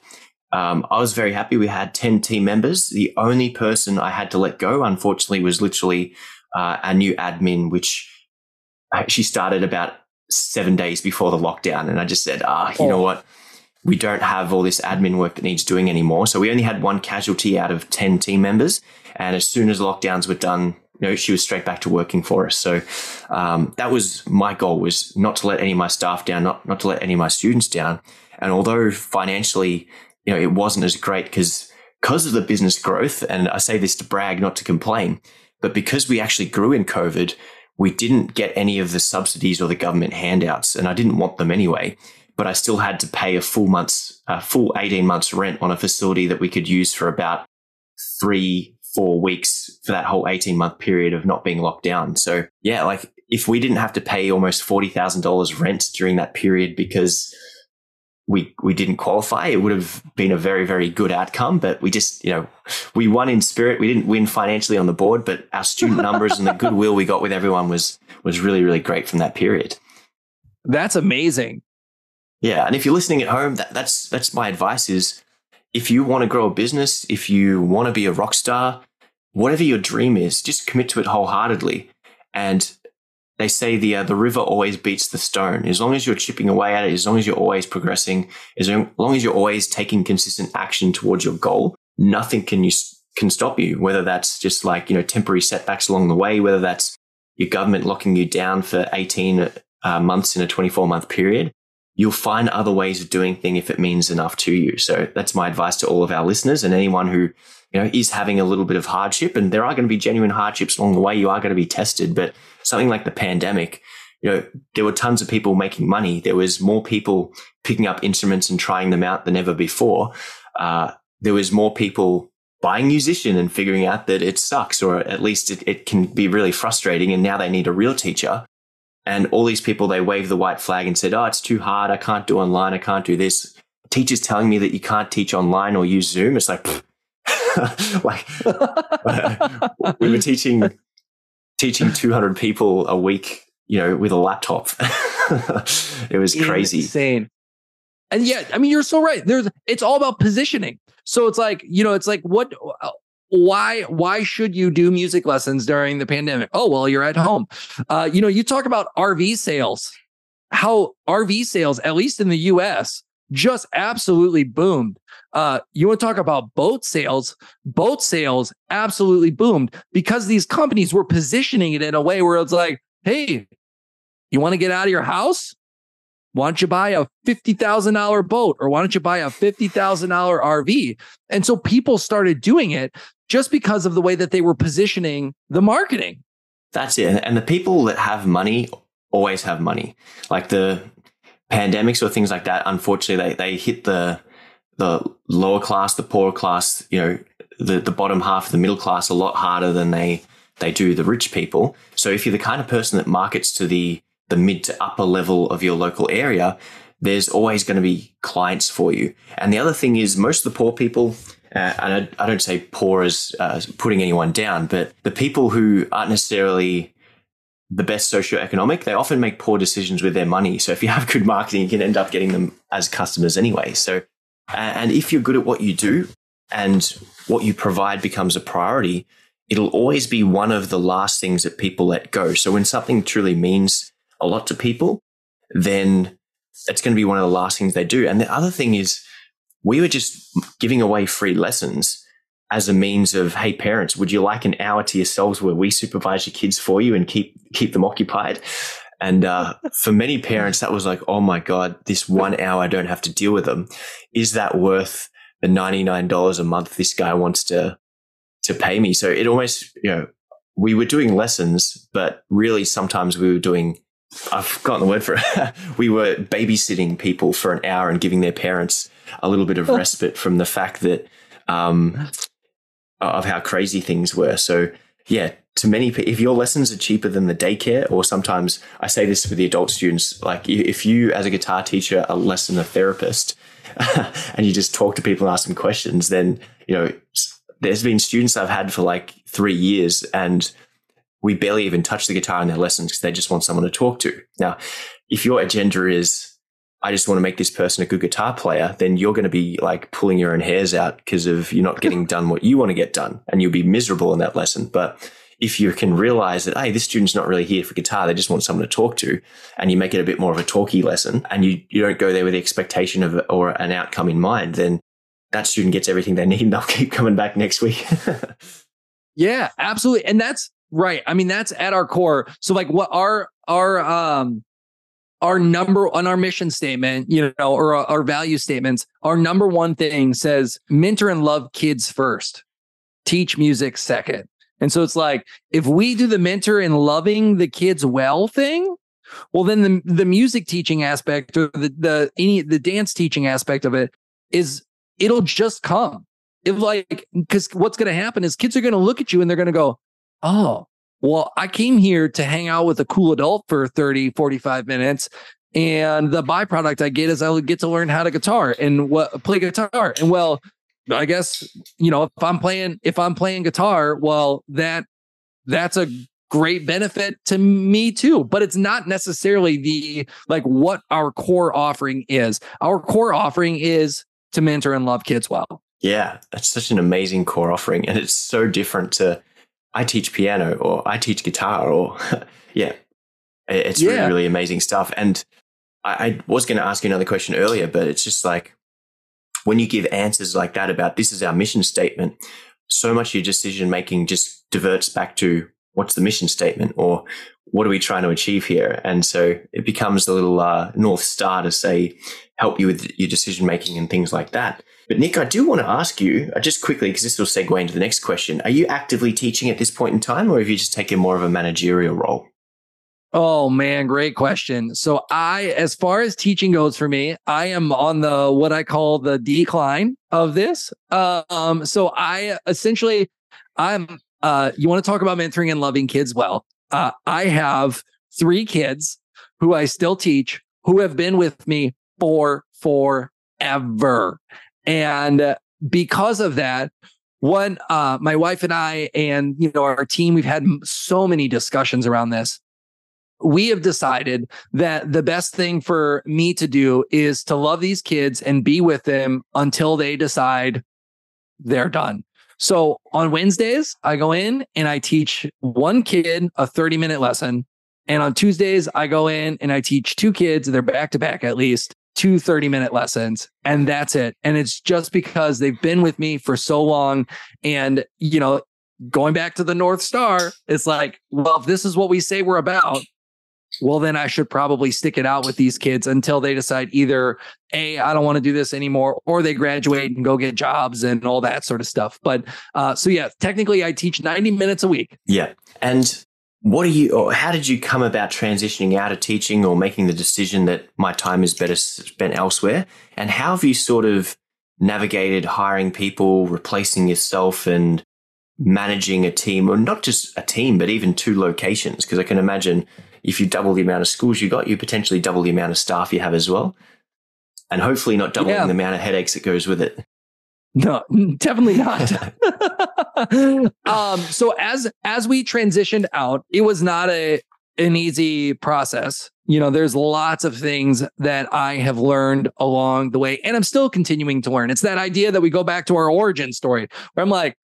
um, I was very happy. We had 10 team members. The only person I had to let go, unfortunately, was literally uh, a new admin, which she started about seven days before the lockdown. And I just said, ah, you know what? We don't have all this admin work that needs doing anymore. So we only had one casualty out of 10 team members. And as soon as lockdowns were done, you know, she was straight back to working for us. So um, that was my goal was not to let any of my staff down, not, not to let any of my students down. And although financially you know, it wasn't as great because because of the business growth. And I say this to brag, not to complain, but because we actually grew in COVID, we didn't get any of the subsidies or the government handouts, and I didn't want them anyway. But I still had to pay a full month's, a full eighteen months rent on a facility that we could use for about three, four weeks for that whole eighteen month period of not being locked down. So yeah, like if we didn't have to pay almost forty thousand dollars rent during that period because we we didn't qualify, it would have been a very very good outcome. But we just you know we won in spirit. We didn't win financially on the board, but our student numbers and the goodwill we got with everyone was was really really great from that period. That's amazing. Yeah, and if you're listening at home, that, that's that's my advice is if you want to grow a business, if you want to be a rock star, whatever your dream is, just commit to it wholeheartedly. And they say the uh, the river always beats the stone. As long as you're chipping away at it, as long as you're always progressing, as long as you're always taking consistent action towards your goal, nothing can you can stop you. Whether that's just like you know temporary setbacks along the way, whether that's your government locking you down for 18 uh, months in a 24 month period, you'll find other ways of doing things if it means enough to you. So that's my advice to all of our listeners and anyone who you know is having a little bit of hardship. And there are going to be genuine hardships along the way. You are going to be tested, but something like the pandemic, you know, there were tons of people making money. There was more people picking up instruments and trying them out than ever before. Uh, there was more people buying musician and figuring out that it sucks, or at least it, it can be really frustrating. And now they need a real teacher. And all these people, they waved the white flag and said, Oh, it's too hard. I can't do online. I can't do this. Teachers telling me that you can't teach online or use Zoom. It's like, like we were teaching teaching 200 people a week, you know, with a laptop. it was crazy. Insane. And yeah, I mean, you're so right. There's, it's all about positioning. So it's like, you know, it's like, what, why, why should you do music lessons during the pandemic? Oh, well, you're at home. Uh, you know, you talk about RV sales, how RV sales, at least in the US, just absolutely boomed. Uh, you want to talk about boat sales? Boat sales absolutely boomed because these companies were positioning it in a way where it's like, hey, you want to get out of your house? Why don't you buy a $50,000 boat or why don't you buy a $50,000 RV? And so people started doing it just because of the way that they were positioning the marketing. That's it. And the people that have money always have money. Like the pandemics or things like that, unfortunately, they, they hit the the lower class, the poorer class, you know, the, the bottom half of the middle class a lot harder than they they do the rich people. So if you're the kind of person that markets to the the mid to upper level of your local area, there's always going to be clients for you. And the other thing is, most of the poor people, uh, and I, I, don't say poor as uh, putting anyone down, but the people who aren't necessarily the best socioeconomic, they often make poor decisions with their money. So if you have good marketing, you can end up getting them as customers anyway. So, and if you're good at what you do and what you provide becomes a priority, it'll always be one of the last things that people let go. So when something truly means a lot to people, then it's going to be one of the last things they do. And the other thing is, we were just giving away free lessons as a means of, hey, parents, would you like an hour to yourselves where we supervise your kids for you and keep keep them occupied? And uh, for many parents, that was like, oh my god, this one hour I don't have to deal with them. Is that worth the ninety nine dollars a month this guy wants to to pay me? So it almost, you know, we were doing lessons, but really sometimes we were doing I've forgotten the word for it. we were babysitting people for an hour and giving their parents a little bit of respite from the fact that um, of how crazy things were. So yeah, to many people, if your lessons are cheaper than the daycare, or sometimes I say this for the adult students, like if you as a guitar teacher are less than a therapist, and you just talk to people and ask them questions, then you know there's been students I've had for like three years and we barely even touch the guitar in their lessons because they just want someone to talk to. Now, if your agenda is, I just want to make this person a good guitar player, then you're going to be like pulling your own hairs out because of you're not getting done what you want to get done and you'll be miserable in that lesson. But if you can realize that, hey, this student's not really here for guitar, they just want someone to talk to, and you make it a bit more of a talky lesson and you, you don't go there with the expectation of or an outcome in mind, then that student gets everything they need and they'll keep coming back next week. yeah, absolutely. And that's Right. I mean, that's at our core. So like what our our um our number on our mission statement, you know, or our, our value statements, our number one thing says mentor and love kids first, teach music second. And so it's like if we do the mentor and loving the kids well thing, well then the the music teaching aspect or the the any the dance teaching aspect of it is it'll just come. If like because what's going to happen is kids are going to look at you and they're going to go, oh, well, I came here to hang out with a cool adult for 30, 45 minutes. And the byproduct I get is I get to learn how to guitar and what play guitar. And well, I guess, you know, if I'm playing, if I'm playing guitar, well, that that's a great benefit to me too. But it's not necessarily the like what our core offering is. Our core offering is to mentor and love kids well. Yeah, it's such an amazing core offering. And it's so different to I teach piano or I teach guitar or yeah, it's yeah. really, really amazing stuff. And I, I was going to ask you another question earlier, but it's just like when you give answers like that about this is our mission statement, so much of your decision making just diverts back to what's the mission statement or what are we trying to achieve here? And so it becomes a little uh, North Star to say, help you with your decision making and things like that. But Nick, I do want to ask you uh, just quickly because this will segue into the next question. Are you actively teaching at this point in time, or have you just taken more of a managerial role? Oh man, great question. So I, as far as teaching goes for me, I am on the what I call the decline of this. Um, so I essentially, I'm. Uh, you want to talk about mentoring and loving kids? Well, uh, I have three kids who I still teach who have been with me for forever. And because of that, one, uh, my wife and I, and you know, our team, we've had so many discussions around this. We have decided that the best thing for me to do is to love these kids and be with them until they decide they're done. So on Wednesdays, I go in and I teach one kid a 30 minute lesson. And on Tuesdays, I go in and I teach two kids, they're back to back at least, two 30 minute lessons and that's it. And it's just because they've been with me for so long. And, you know, going back to the North Star, it's like, well, if this is what we say we're about, well, then I should probably stick it out with these kids until they decide either A, I don't want to do this anymore, or they graduate and go get jobs and all that sort of stuff. But uh, so, yeah, technically I teach 90 minutes a week. Yeah. And what are you or how did you come about transitioning out of teaching or making the decision that my time is better spent elsewhere and how have you sort of navigated hiring people replacing yourself and managing a team, or not just a team, but even two locations? Because I can imagine if you double the amount of schools you got, you potentially double the amount of staff you have as well. And hopefully not doubling yeah. the amount of headaches that goes with it. No, definitely not. um, so as as we transitioned out, it was not a an easy process. You know, there's lots of things that I have learned along the way, and I'm still continuing to learn. It's that idea that we go back to our origin story where I'm like,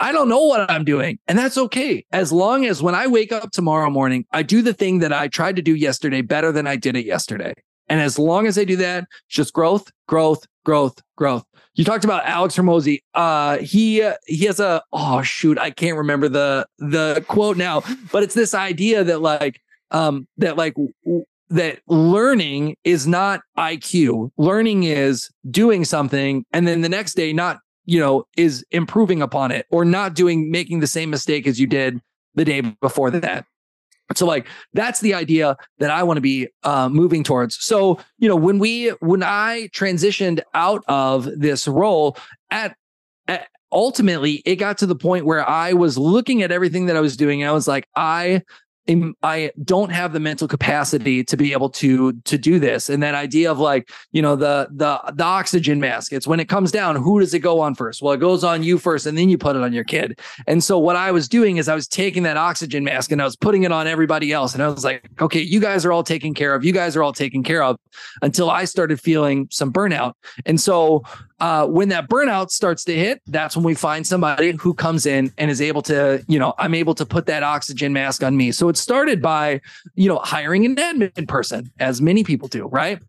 I don't know what I'm doing. And that's okay. As long as when I wake up tomorrow morning, I do the thing that I tried to do yesterday better than I did it yesterday. And as long as I do that, just growth, growth, growth, growth. You talked about Alex Hormozi. Uh, he uh, he has a oh shoot, I can't remember the the quote now, but it's this idea that like um that like w- that learning is not IQ. Learning is doing something and then the next day not you know is improving upon it or not doing making the same mistake as you did the day before that so like that's the idea that I want to be uh, moving towards. So you know when we when I transitioned out of this role at, at ultimately it got to the point where I was looking at everything that I was doing. And I was like I I don't have the mental capacity to be able to to do this. And that idea of like, you know, the the the oxygen mask. It's when it comes down, who does it go on first? Well, it goes on you first, and then you put it on your kid. And so what I was doing is I was taking that oxygen mask and I was putting it on everybody else. And I was like, okay, you guys are all taken care of. You guys are all taken care of until I started feeling some burnout. And so uh, when that burnout starts to hit, that's when we find somebody who comes in and is able to, you know, I'm able to put that oxygen mask on me. So it started by, you know, hiring an admin person, as many people do, right?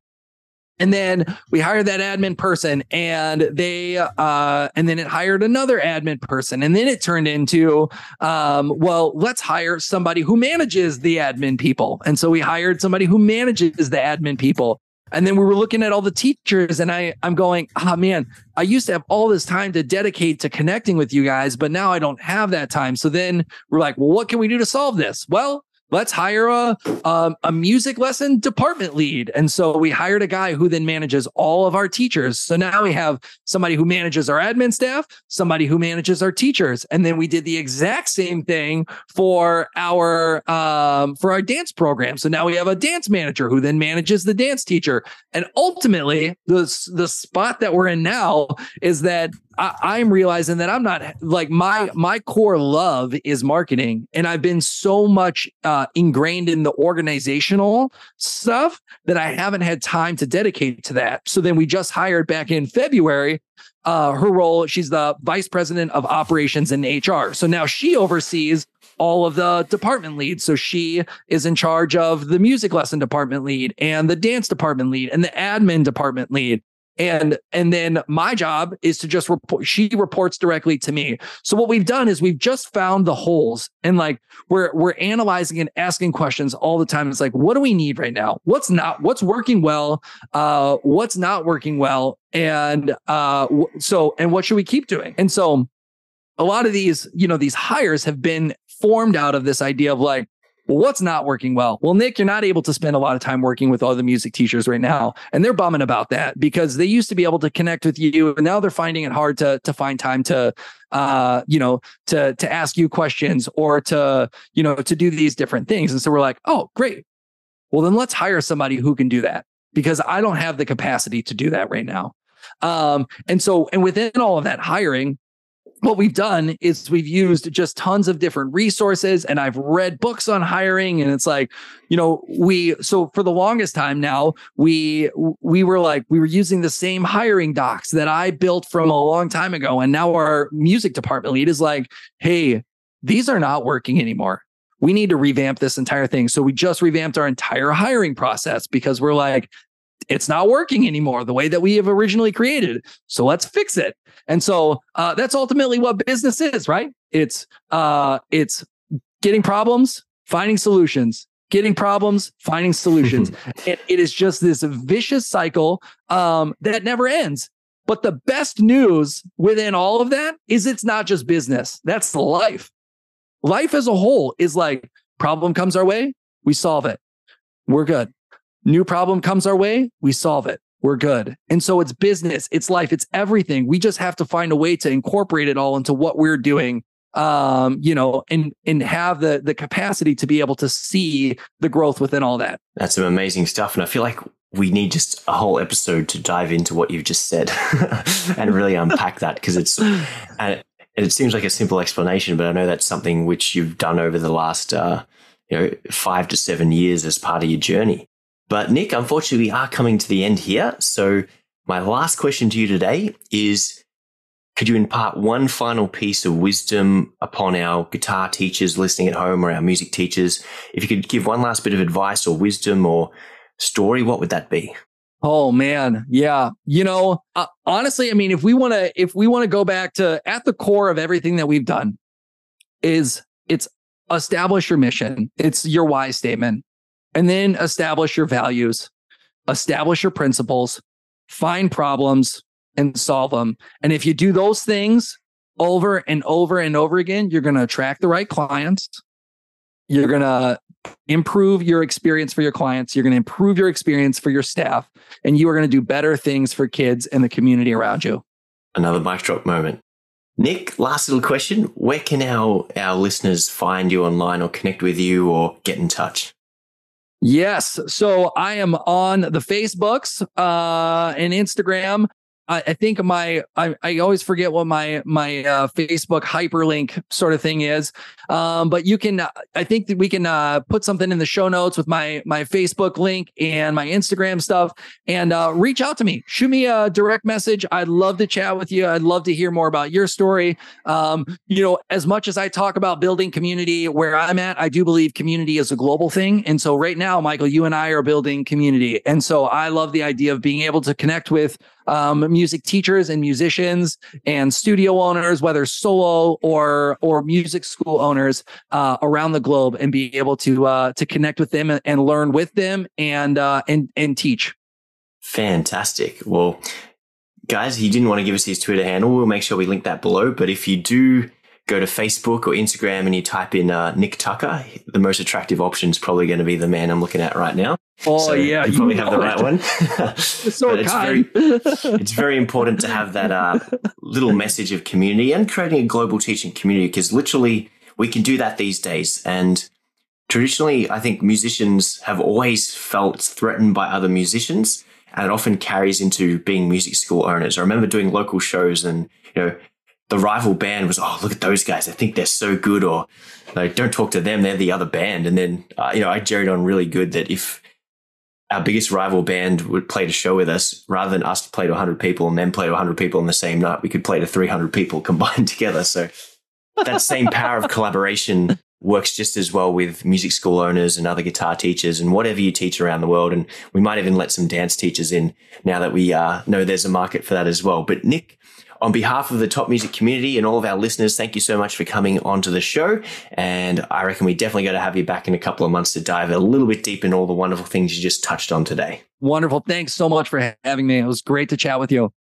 And then we hired that admin person and they, uh, and then it hired another admin person. And then it turned into, um, well, let's hire somebody who manages the admin people. And so we hired somebody who manages the admin people. And then we were looking at all the teachers, and I, I'm going, oh man, I used to have all this time to dedicate to connecting with you guys, but now I don't have that time. So then we're like, well, what can we do to solve this? Well, let's hire a um, a music lesson department lead. And so we hired a guy who then manages all of our teachers. So now we have somebody who manages our admin staff somebody who manages our teachers. And then we did the exact same thing for our um, for our dance program. So now we have a dance manager who then manages the dance teacher. And ultimately the the spot that we're in now is that I, am realizing that I'm not like my my core love is marketing, and I've been so much uh, ingrained in the organizational stuff that I haven't had time to dedicate to that. So then we just hired back in February. Uh, her role, she's the vice president of operations and HR. So now she oversees all of the department leads. So she is in charge of the music lesson department lead and the dance department lead and the admin department lead and and then my job is to just report she reports directly to me. So what we've done is we've just found the holes and like we're we're analyzing and asking questions all the time. It's like what do we need right now? What's not what's working well? Uh what's not working well? And uh so and what should we keep doing? And so a lot of these you know these hires have been formed out of this idea of like well, what's not working well? Well, Nick, you're not able to spend a lot of time working with all the music teachers right now. And they're bumming about that because they used to be able to connect with you. And now they're finding it hard to, to find time to, uh, you know, to, to ask you questions or to, you know, to do these different things. And so we're like, oh, great. Well, then let's hire somebody who can do that because I don't have the capacity to do that right now. Um, and so, and within all of that hiring, what we've done is we've used just tons of different resources and I've read books on hiring and it's like, you know, we so for the longest time now, we we were like we were using the same hiring docs that I built from a long time ago and now our music department lead is like, "Hey, these are not working anymore. We need to revamp this entire thing." So we just revamped our entire hiring process because we're like, it's not working anymore the way that we have originally created. So let's fix it. And so uh, that's ultimately what business is, right? It's uh, it's getting problems, finding solutions, getting problems, finding solutions. and it is just this vicious cycle um, that never ends. But the best news within all of that is it's not just business. That's life. Life as a whole is like problem comes our way, we solve it. We're good. New problem comes our way, we solve it. We're good. And so it's business, it's life, it's everything. We just have to find a way to incorporate it all into what we're doing um, you know, and and have the the capacity to be able to see the growth within all that. That's some amazing stuff, and I feel like we need just a whole episode to dive into what you've just said and really unpack that because it's and it seems like a simple explanation, but I know that's something which you've done over the last uh, you know five to seven years as part of your journey. But Nick, unfortunately, we are coming to the end here. So my last question to you today is could you impart one final piece of wisdom upon our guitar teachers listening at home or our music teachers? If you could give one last bit of advice or wisdom or story, what would that be? Oh man, yeah. You know, uh, honestly, I mean, if we want to, if we want to go back to at the core of everything that we've done, is it's establish your mission. It's your why statement, and then establish your values, establish your principles, find problems and solve them. And if you do those things over and over and over again, you're going to attract the right clients. You're going to improve your experience for your clients. You're going to improve your experience for your staff, and you are going to do better things for kids and the community around you. Another mic drop moment. Nick, last little question. Where can our, our listeners find you online or connect with you or get in touch? Yes. So I am on the Facebooks uh, and Instagram I, I think my I, I always forget what my my uh, Facebook hyperlink sort of thing is. Um, but you can I think that we can uh, put something in the show notes with my my Facebook link and my Instagram stuff, and uh, reach out to me. Shoot me a direct message. I'd love to chat with you. I'd love to hear more about your story. Um, you know, as much as I talk about building community where I'm at, I do believe community is a global thing. And so right now, Michael, you and I are building community, and so I love the idea of being able to connect with um, music teachers and musicians and studio owners, whether solo or or music school owners uh, around the globe, and be able to uh, to connect with them and, and learn with them and uh, and and teach. Fantastic. Well, guys, he didn't want to give us his Twitter handle. We'll make sure we link that below. But if you do go to Facebook or Instagram and you type in uh, Nick Tucker, the most attractive option is probably going to be the man I'm looking at right now. Oh so yeah, you probably have the right one. so it's very it's very important to have that uh, little message of community and creating a global teaching community because literally we can do that these days. And traditionally, I think musicians have always felt threatened by other musicians, and it often carries into being music school owners. I remember doing local shows and you know the rival band was, oh, look at those guys. I think they're so good. Or like, don't talk to them. They're the other band. And then, uh, you know, I jerried on really good that if our biggest rival band would play a show with us, rather than us play to 100 people and then play to 100 people in the same night, we could play to 300 people combined together. So that same power of collaboration works just as well with music school owners and other guitar teachers and whatever you teach around the world. And we might even let some dance teachers in now that we uh, know there's a market for that as well. But Nick, on behalf of the top music community and all of our listeners, thank you so much for coming onto the show. And I reckon we definitely got to have you back in a couple of months to dive a little bit deep in all the wonderful things you just touched on today. Wonderful. Thanks so much for having me. It was great to chat with you.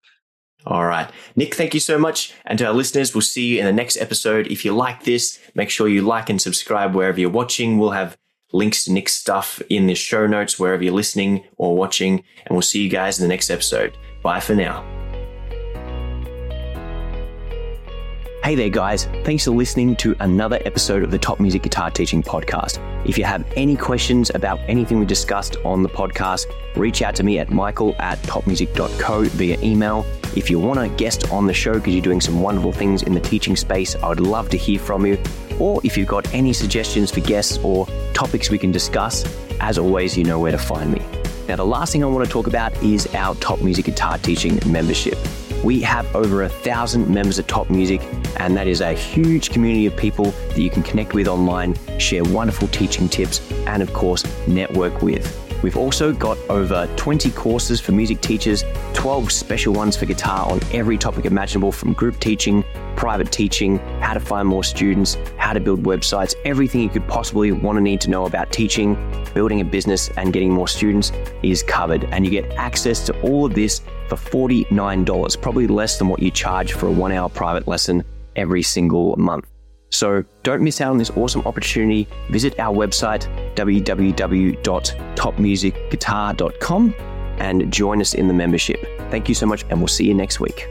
All right. Nick, thank you so much. And to our listeners, we'll see you in the next episode. If you like this, make sure you like and subscribe wherever you're watching. We'll have links to Nick's stuff in the show notes wherever you're listening or watching. And we'll see you guys in the next episode. Bye for now. Hey there, guys. Thanks for listening to another episode of the Top Music Guitar Teaching Podcast. If you have any questions about anything we discussed on the podcast, reach out to me at michael at topmusic.co via email. If you want to guest on the show because you're doing some wonderful things in the teaching space, I would love to hear from you. Or if you've got any suggestions for guests or topics we can discuss, as always, you know where to find me. Now, the last thing I want to talk about is our Top Music Guitar Teaching membership. We have over a thousand members of Top Music, and that is a huge community of people that you can connect with online, share wonderful teaching tips, and of course, network with. We've also got over 20 courses for music teachers, 12 special ones for guitar on every topic imaginable from group teaching, private teaching, how to find more students, how to build websites, everything you could possibly want to need to know about teaching, building a business, and getting more students is covered. And you get access to all of this for $49, probably less than what you charge for a one hour private lesson every single month. So don't miss out on this awesome opportunity. Visit our website, www.topmusicguitar.com, and join us in the membership. Thank you so much, and we'll see you next week.